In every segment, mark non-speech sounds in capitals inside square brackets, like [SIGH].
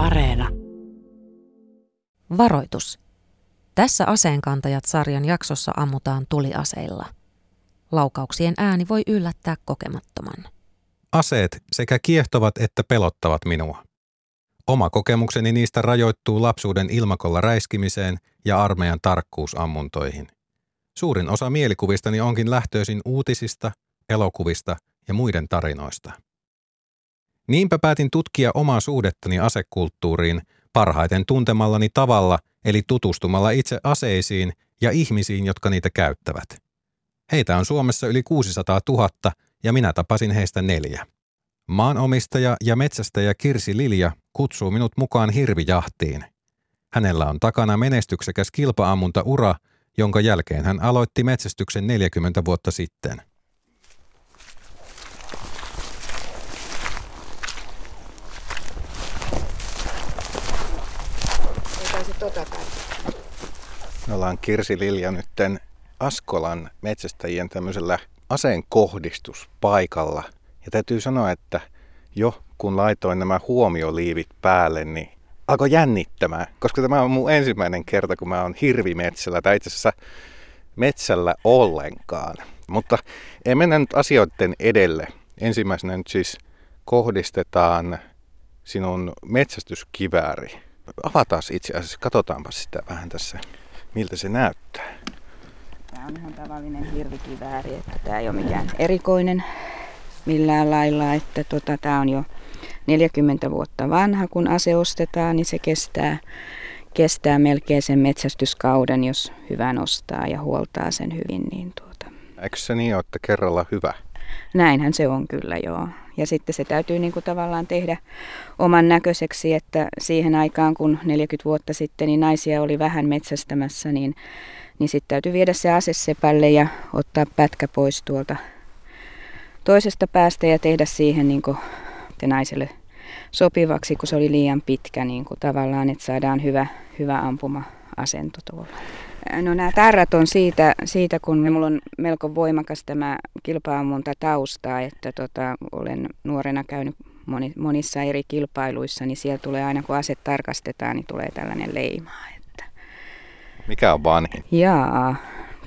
Areena. Varoitus. Tässä Aseenkantajat-sarjan jaksossa ammutaan tuliaseilla. Laukauksien ääni voi yllättää kokemattoman. Aseet sekä kiehtovat että pelottavat minua. Oma kokemukseni niistä rajoittuu lapsuuden ilmakolla räiskimiseen ja armeijan tarkkuusammuntoihin. Suurin osa mielikuvistani onkin lähtöisin uutisista, elokuvista ja muiden tarinoista. Niinpä päätin tutkia omaa suhdettani asekulttuuriin parhaiten tuntemallani tavalla, eli tutustumalla itse aseisiin ja ihmisiin, jotka niitä käyttävät. Heitä on Suomessa yli 600 000 ja minä tapasin heistä neljä. Maanomistaja ja metsästäjä Kirsi Lilja kutsuu minut mukaan hirvijahtiin. Hänellä on takana menestyksekäs kilpaammunta-ura, jonka jälkeen hän aloitti metsästyksen 40 vuotta sitten. Tota Me ollaan Kirsi Lilja nytten Askolan metsästäjien tämmöisellä aseen kohdistuspaikalla. Ja täytyy sanoa, että jo kun laitoin nämä huomioliivit päälle, niin alkoi jännittämään, koska tämä on mun ensimmäinen kerta, kun mä oon hirvimetsällä, tai itse asiassa metsällä ollenkaan. Mutta ei mennä nyt asioiden edelle. Ensimmäisenä nyt siis kohdistetaan sinun metsästyskivääri avataan itse asiassa, katsotaanpa sitä vähän tässä, miltä se näyttää. Tämä on ihan tavallinen hirvikivääri, että tämä ei ole mikään erikoinen millään lailla, että tota, tämä on jo 40 vuotta vanha, kun ase ostetaan, niin se kestää, kestää melkein sen metsästyskauden, jos hyvän ostaa ja huoltaa sen hyvin. Niin tuota. Eikö se niin ole, että kerralla hyvä? Näinhän se on kyllä, joo. Ja sitten se täytyy niin kuin tavallaan tehdä oman näköiseksi, että siihen aikaan kun 40 vuotta sitten niin naisia oli vähän metsästämässä, niin, niin sitten täytyy viedä se ase sepälle ja ottaa pätkä pois tuolta toisesta päästä ja tehdä siihen niin kuin te naiselle sopivaksi, kun se oli liian pitkä niin kuin tavallaan, että saadaan hyvä, hyvä ampuma-asento tuolla. No nämä tarrat on siitä, siitä, kun mulla on melko voimakas tämä kilpaammunta taustaa, että tota, olen nuorena käynyt moni, monissa eri kilpailuissa, niin siellä tulee aina kun aset tarkastetaan, niin tulee tällainen leima. Että... Mikä on vanhin? Jaa,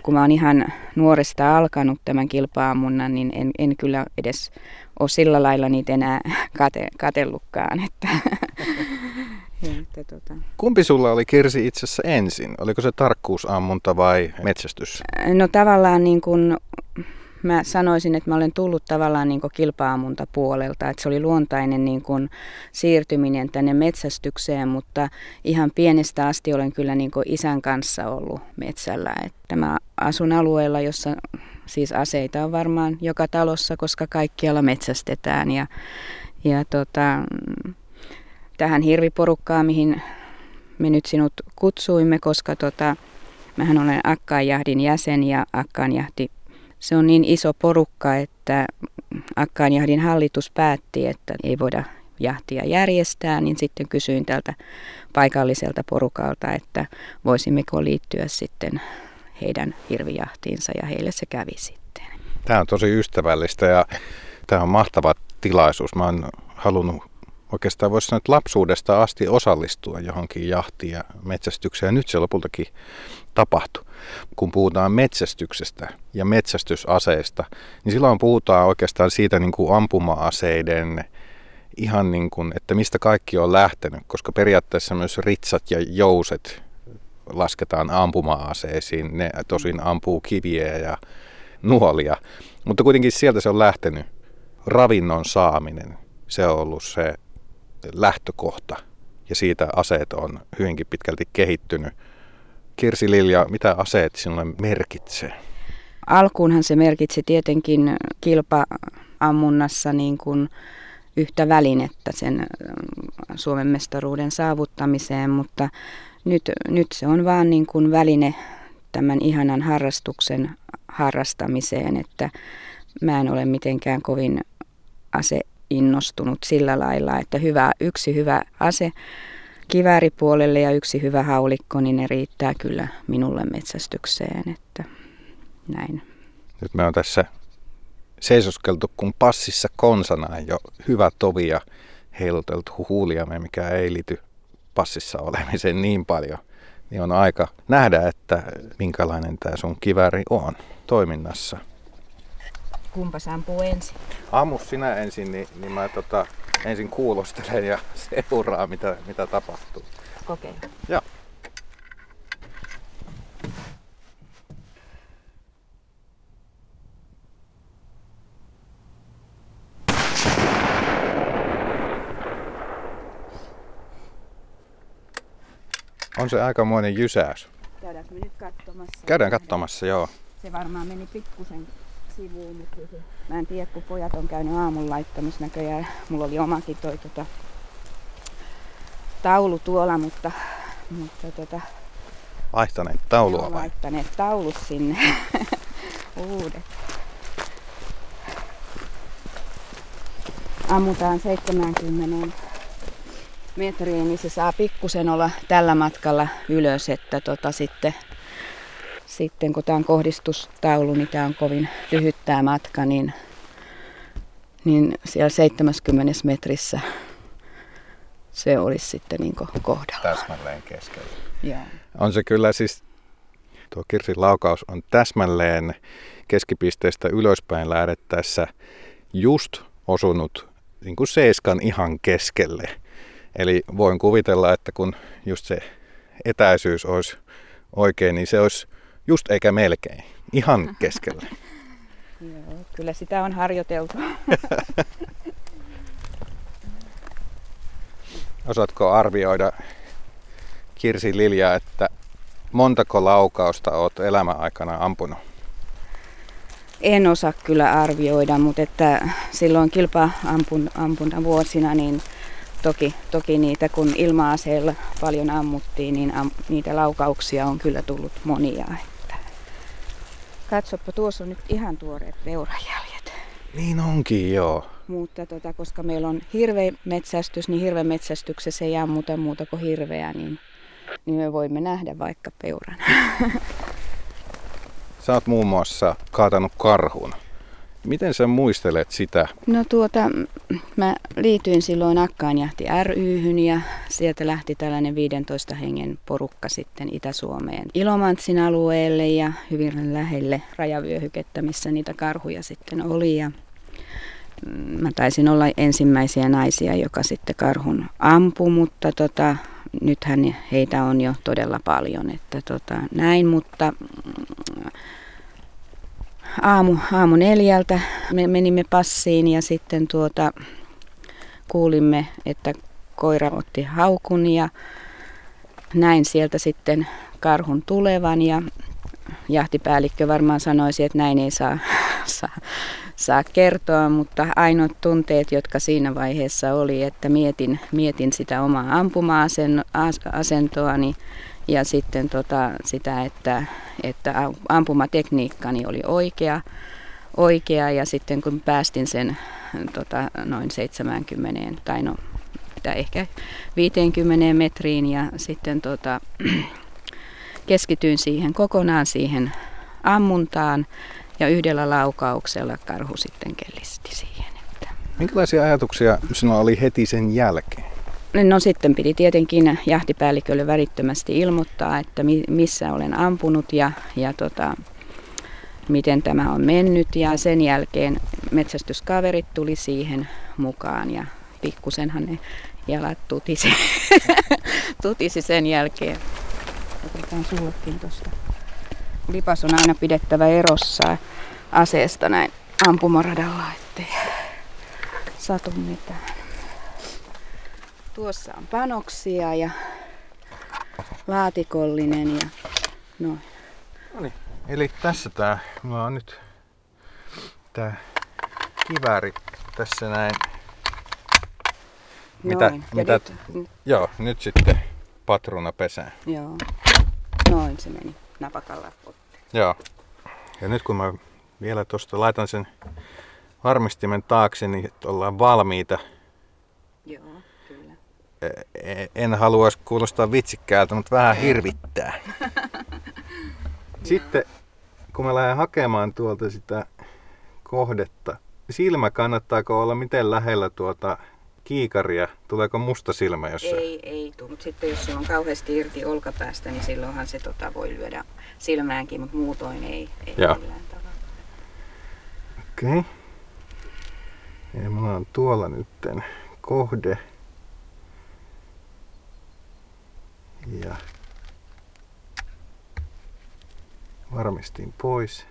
kun mä oon ihan nuoresta alkanut tämän kilpaammunnan, niin en, en kyllä edes ole sillä lailla niitä enää kate, katellutkaan. Että että, tota... Kumpi sulla oli Kirsi itse asiassa ensin? Oliko se tarkkuusammunta vai metsästys? No tavallaan niin kuin mä sanoisin, että mä olen tullut tavallaan niin kilpa-ammunta puolelta, että se oli luontainen niin kuin siirtyminen tänne metsästykseen, mutta ihan pienestä asti olen kyllä niin kuin isän kanssa ollut metsällä. Että mä asun alueella, jossa siis aseita on varmaan joka talossa, koska kaikkialla metsästetään ja, ja tota, tähän hirviporukkaan, mihin me nyt sinut kutsuimme, koska tota, mähän olen Akkaanjahdin jäsen ja Akkaanjahti, se on niin iso porukka, että Akkaanjahdin hallitus päätti, että ei voida jahtia järjestää, niin sitten kysyin tältä paikalliselta porukalta, että voisimmeko liittyä sitten heidän hirvijahtiinsa ja heille se kävi sitten. Tämä on tosi ystävällistä ja tämä on mahtava tilaisuus. Mä oon halunnut oikeastaan voisi sanoa, että lapsuudesta asti osallistua johonkin jahtiin ja metsästykseen. Ja nyt se lopultakin tapahtui. Kun puhutaan metsästyksestä ja metsästysaseista, niin silloin puhutaan oikeastaan siitä niin kuin ampuma-aseiden ihan niin kuin, että mistä kaikki on lähtenyt, koska periaatteessa myös ritsat ja jouset lasketaan ampuma-aseisiin. Ne tosin ampuu kiviä ja nuolia, mutta kuitenkin sieltä se on lähtenyt. Ravinnon saaminen, se on ollut se lähtökohta ja siitä aseet on hyvinkin pitkälti kehittynyt. Kirsi Lilja, mitä aseet sinulle merkitsee? Alkuunhan se merkitsi tietenkin kilpaammunnassa niin kuin yhtä välinettä sen äh, Suomen mestaruuden saavuttamiseen, mutta nyt, nyt se on vaan niin kuin väline tämän ihanan harrastuksen harrastamiseen, että mä en ole mitenkään kovin ase innostunut sillä lailla, että hyvä, yksi hyvä ase kivääripuolelle ja yksi hyvä haulikko, niin ne riittää kyllä minulle metsästykseen, että näin. Nyt me on tässä seisoskeltu kun passissa konsana jo hyvä tovi ja heiluteltu huuliamme, mikä ei liity passissa olemiseen niin paljon, niin on aika nähdä, että minkälainen tämä sun kiväri on toiminnassa. Kumpa ampuu ensin? Ammu sinä ensin, niin, niin mä tota, ensin kuulostelen ja [LAUGHS] seuraa, mitä, mitä tapahtuu. Kokeilla. Joo. On se aikamoinen jysäys. Käydäänkö me nyt katsomassa? Käydään katsomassa, joo. Se varmaan meni pikkusen sivuun, mutta mä en tiedä, kun pojat on käynyt aamun laittamassa näköjään. Mulla oli omakin toi tota, taulu tuolla, mutta, mutta tota, Vaihtaneet ne taulua vai? laittaneet taulut sinne. [LAUGHS] Uudet. Ammutaan 70 metriin, niin se saa pikkusen olla tällä matkalla ylös, että tota sitten, sitten kun tämä on kohdistustaulu, niin tämä on kovin lyhyt tämä matka, niin, niin siellä 70 metrissä se olisi sitten niin kohdalla. Täsmälleen keskellä. Joo. On se kyllä siis, tuo Kirsin laukaus on täsmälleen keskipisteestä ylöspäin lähdettäessä just osunut niin kuin seiskan ihan keskelle. Eli voin kuvitella, että kun just se etäisyys olisi oikein, niin se olisi just eikä melkein, ihan keskellä. [LAUGHS] Joo, kyllä sitä on harjoiteltu. [LAUGHS] Osaatko arvioida Kirsi Lilja, että montako laukausta olet elämän aikana ampunut? En osaa kyllä arvioida, mutta että silloin kilpa-ampunta vuosina, niin toki, toki niitä kun ilma-aseella paljon ammuttiin, niin am, niitä laukauksia on kyllä tullut monia. Että. Katsoppa, tuossa on nyt ihan tuoreet peurajäljet. Niin onkin, joo. Mutta tota, koska meillä on hirvemetsästys, niin hirvemetsästyksessä ei ammuta muuta kuin hirveä, niin, niin me voimme nähdä vaikka peuran. [LAUGHS] Sä oot muun muassa kaatanut karhun. Miten sä muistelet sitä? No tuota, mä liityin silloin Akkaanjahti ryhyn ja sieltä lähti tällainen 15 hengen porukka sitten Itä-Suomeen Ilomantsin alueelle ja hyvin lähelle rajavyöhykettä, missä niitä karhuja sitten oli. Ja mm, mä taisin olla ensimmäisiä naisia, joka sitten karhun ampui, mutta tota, nythän heitä on jo todella paljon, että tota, näin, mutta mm, aamu, aamu neljältä. Me menimme passiin ja sitten tuota, kuulimme, että koira otti haukun ja näin sieltä sitten karhun tulevan ja jahtipäällikkö varmaan sanoisi, että näin ei saa, [LAUGHS] saa, saa kertoa, mutta ainoat tunteet, jotka siinä vaiheessa oli, että mietin, mietin sitä omaa ampuma-asentoani ja sitten tota, sitä, että, että ampumatekniikkani oli oikea, oikea ja sitten kun päästin sen tota, noin 70 tai no mitä ehkä 50 metriin ja sitten tota, [CLEARS THROAT] keskityin siihen kokonaan siihen ammuntaan ja yhdellä laukauksella karhu sitten kellisti siihen. Että. Minkälaisia ajatuksia sinulla oli heti sen jälkeen? No sitten piti tietenkin jahtipäällikölle välittömästi ilmoittaa, että missä olen ampunut ja, ja tota, miten tämä on mennyt. Ja sen jälkeen metsästyskaverit tuli siihen mukaan ja pikkusenhan ne jalat tutisi, [LAUGHS] tutisi sen jälkeen. Otetaan sullekin tuosta. Lipas on aina pidettävä erossa aseesta näin ampumaradalla, ettei satu mitään. Tuossa on panoksia ja laatikollinen ja no. Noniin. Eli tässä tää, mulla on nyt tää kivääri tässä näin. Mitä, Noin. Ja mitä, nyt, joo, nyt sitten patruuna pesään. joo. Noin se meni napakalla. Joo. Ja nyt kun mä vielä tuosta laitan sen varmistimen taakse, niin ollaan valmiita. Joo, En halua kuulostaa vitsikkäältä, mutta vähän hirvittää. [LAUGHS] Sitten kun mä lähden hakemaan tuolta sitä kohdetta, silmä kannattaako olla miten lähellä tuota kiikaria. Tuleeko musta silmä jossain? Ei, ei tule, mutta sitten jos se on kauheasti irti olkapäästä, niin silloinhan se tota voi lyödä silmäänkin, mutta muutoin ei, ei Joo. millään tavalla. Okei. Okay. Ja mulla on tuolla nytten kohde. Ja varmistin pois.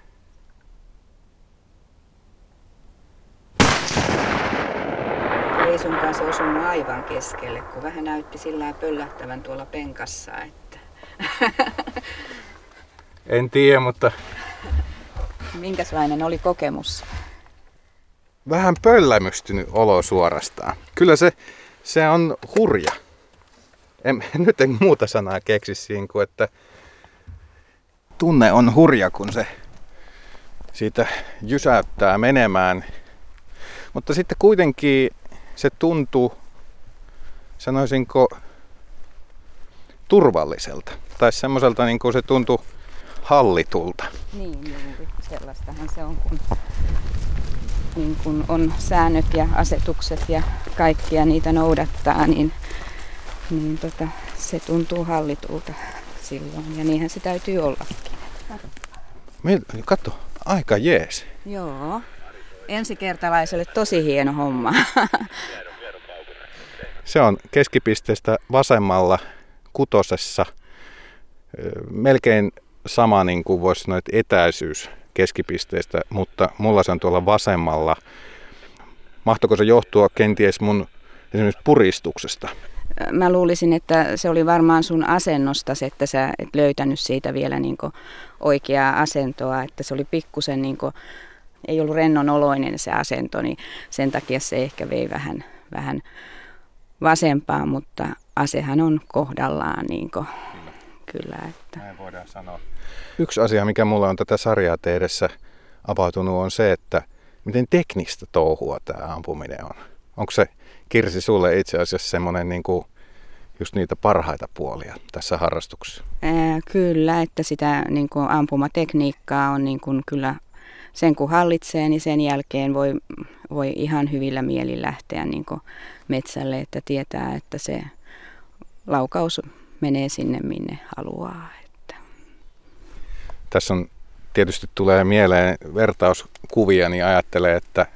Ei sunkaan se osunut aivan keskelle, kun vähän näytti sillä pöllähtävän tuolla penkassa, että [LAUGHS] En tiedä, mutta minkälainen oli kokemus? vähän pöllämystynyt olo suorastaan. Kyllä se, se on hurja. En, [LAUGHS] nyt en muuta sanaa keksi siihen kuin, että tunne on hurja, kun se siitä jysäyttää menemään. Mutta sitten kuitenkin se tuntuu, sanoisinko, turvalliselta. Tai semmoiselta niin kuin se tuntuu hallitulta. Niin, juuri. Sellaistahan se on, kun, niin kun on säännöt ja asetukset ja kaikkia niitä noudattaa, niin, niin tota, se tuntuu hallitulta silloin. Ja niinhän se täytyy ollakin. Mil- Katso, aika jees. Joo. Ensikertalaiselle tosi hieno homma. [LAUGHS] Se on keskipisteestä vasemmalla kutosessa melkein sama niin kuin voisi sanoa, että etäisyys keskipisteestä, mutta mulla se on tuolla vasemmalla. Mahtoiko se johtua kenties mun esimerkiksi puristuksesta? Mä luulisin, että se oli varmaan sun asennosta, että sä et löytänyt siitä vielä niin oikeaa asentoa, että se oli pikkusen niin kuin, ei ollut rennon oloinen se asento, niin sen takia se ehkä vei vähän, vähän vasempaan, mutta asehan on kohdallaan niin kuin, kyllä. Että. Näin voidaan sanoa. Yksi asia, mikä mulla on tätä sarjaa tehdessä avautunut, on se, että miten teknistä touhua tämä ampuminen on. Onko se, Kirsi, sulle itse asiassa semmoinen niin kuin just niitä parhaita puolia tässä harrastuksessa? Ää, kyllä, että sitä niin kuin ampumatekniikkaa on niin kuin kyllä sen kun hallitsee, niin sen jälkeen voi, voi ihan hyvillä mielin lähteä niin kuin metsälle, että tietää, että se laukaus menee sinne, minne haluaa. Että. Tässä on tietysti tulee mieleen vertauskuvia, niin ajattelee, että,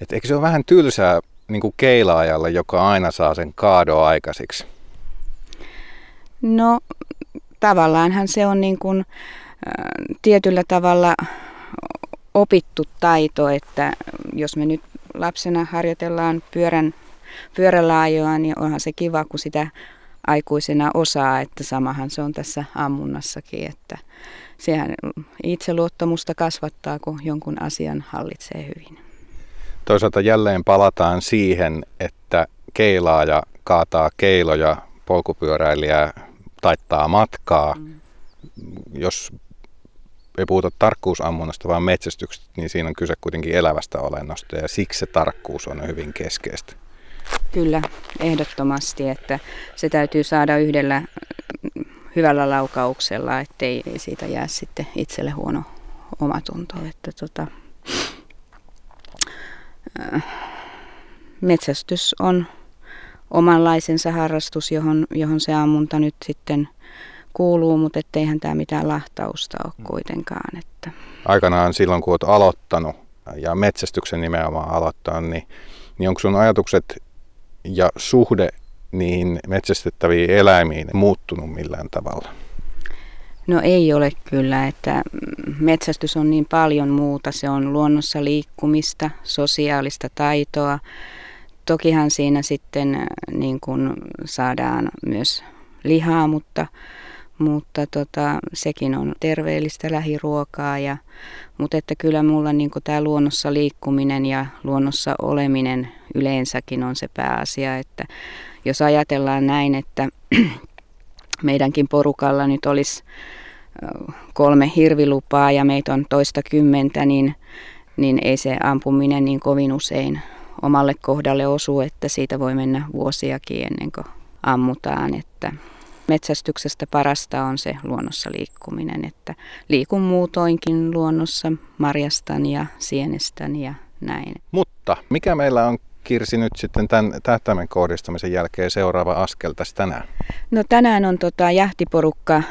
että eikö se ole vähän tylsää niin kuin keilaajalle, joka aina saa sen kaadon aikaisiksi? No tavallaanhan se on niin kuin, ä, tietyllä tavalla opittu taito, että jos me nyt lapsena harjoitellaan pyörän, pyörällä ajoa, niin onhan se kiva, kun sitä aikuisena osaa, että samahan se on tässä ammunnassakin, että sehän itseluottamusta kasvattaa, kun jonkun asian hallitsee hyvin. Toisaalta jälleen palataan siihen, että keilaaja kaataa keiloja, polkupyöräilijä taittaa matkaa. Mm. Jos ei puhuta tarkkuusammunnasta, vaan metsästyksestä, niin siinä on kyse kuitenkin elävästä olennosta ja siksi se tarkkuus on hyvin keskeistä. Kyllä, ehdottomasti, että se täytyy saada yhdellä hyvällä laukauksella, ettei siitä jää sitten itselle huono omatunto. Että tota, metsästys on omanlaisensa harrastus, johon, johon se ammunta nyt sitten kuuluu, mutta etteihän tämä mitään lahtausta ole kuitenkaan. Että. Aikanaan silloin, kun olet aloittanut ja metsästyksen nimenomaan aloittanut, niin, niin onko sun ajatukset ja suhde niihin metsästettäviin eläimiin muuttunut millään tavalla? No ei ole kyllä, että metsästys on niin paljon muuta. Se on luonnossa liikkumista, sosiaalista taitoa. Tokihan siinä sitten niin kuin saadaan myös lihaa, mutta, mutta tota, sekin on terveellistä lähiruokaa. Ja, mutta että kyllä mulla niin tämä luonnossa liikkuminen ja luonnossa oleminen yleensäkin on se pääasia. Että jos ajatellaan näin, että [CLEARS THROAT] meidänkin porukalla nyt olisi kolme hirvilupaa ja meitä on toista kymmentä, niin, niin ei se ampuminen niin kovin usein omalle kohdalle osu, että siitä voi mennä vuosiakin ennen kuin ammutaan. Että metsästyksestä parasta on se luonnossa liikkuminen, että liikun muutoinkin luonnossa, marjastan ja sienestän ja näin. Mutta mikä meillä on Kirsi nyt sitten tämän tähtäimen kohdistamisen jälkeen seuraava askel tässä tänään? No tänään on tota, jahtiporukka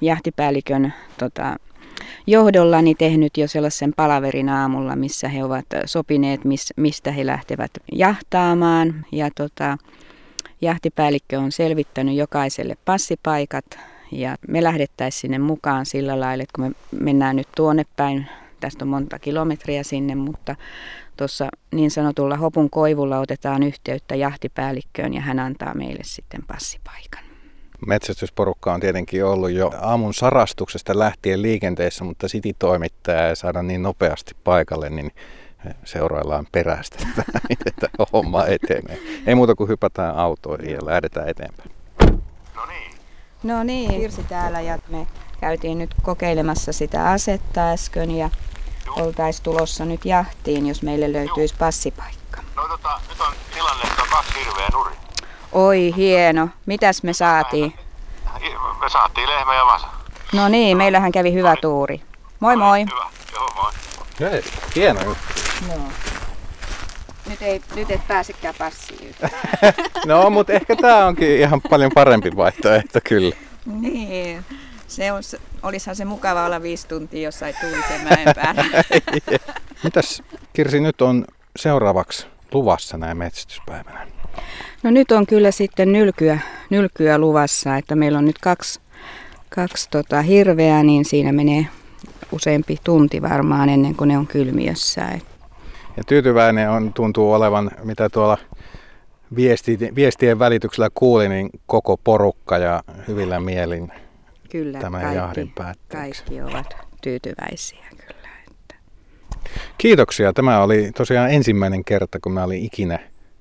jahtipäällikön tota, johdollani tehnyt jo sellaisen palaverin aamulla, missä he ovat sopineet, mis, mistä he lähtevät jahtaamaan. Ja tota, jahtipäällikkö on selvittänyt jokaiselle passipaikat ja me lähdettäisiin sinne mukaan sillä lailla, että kun me mennään nyt tuonne päin, tästä on monta kilometriä sinne, mutta tuossa niin sanotulla hopun koivulla otetaan yhteyttä jahtipäällikköön ja hän antaa meille sitten passipaikan. Metsästysporukka on tietenkin ollut jo aamun sarastuksesta lähtien liikenteessä, mutta City toimittaja ei saada niin nopeasti paikalle, niin seuraillaan perästä, tämä [LAUGHS] homma etenee. Ei muuta kuin hypätään autoihin ja lähdetään eteenpäin. No niin. No niin, Kirsi täällä ja me käytiin nyt kokeilemassa sitä asetta äsken ja oltaisiin tulossa nyt jahtiin, jos meille löytyisi passipaikka. No tota, nyt on tilanne, että on kaksi hirveä nuri. Oi hieno. Mitäs me saatiin? Me saatiin lehmä ja vasa. No niin, meillähän kävi hyvä tuuri. Moi moi. Hyvä, joo moi. Hei, hieno juttu. No. Nyt, ei, nyt et pääsekään passiin. [LAUGHS] no, mutta ehkä tämä onkin ihan paljon parempi vaihtoehto kyllä. Niin. Se on, olisihan se mukava olla viisi tuntia jossain tuulisen mäen päällä. [LAUGHS] Mitäs Kirsi nyt on seuraavaksi luvassa näin metsästyspäivänä? No nyt on kyllä sitten nylkyä, nylkyä luvassa, että meillä on nyt kaksi, kaksi tota hirveää, niin siinä menee useampi tunti varmaan ennen kuin ne on kylmiössä. Ja tyytyväinen on, tuntuu olevan, mitä tuolla viesti, viestien välityksellä kuuli, niin koko porukka ja hyvillä mielin kyllä, tämän kaikki, jahdin päätteeksi. Kaikki ovat tyytyväisiä kyllä. Että. Kiitoksia. Tämä oli tosiaan ensimmäinen kerta, kun mä olin ikinä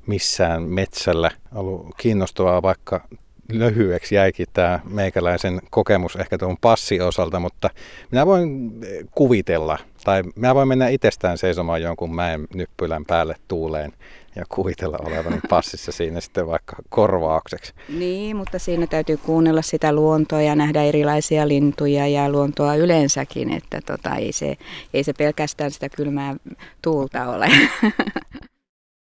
missään metsällä ollut kiinnostavaa, vaikka lyhyeksi jäikin tämä meikäläisen kokemus ehkä tuon passi osalta, mutta minä voin kuvitella, tai minä voin mennä itsestään seisomaan jonkun mäen nyppylän päälle tuuleen ja kuvitella olevani [LAUGHS] passissa siinä sitten vaikka korvaukseksi. Niin, mutta siinä täytyy kuunnella sitä luontoa ja nähdä erilaisia lintuja ja luontoa yleensäkin, että tota, ei, se, ei se pelkästään sitä kylmää tuulta ole. [LAUGHS]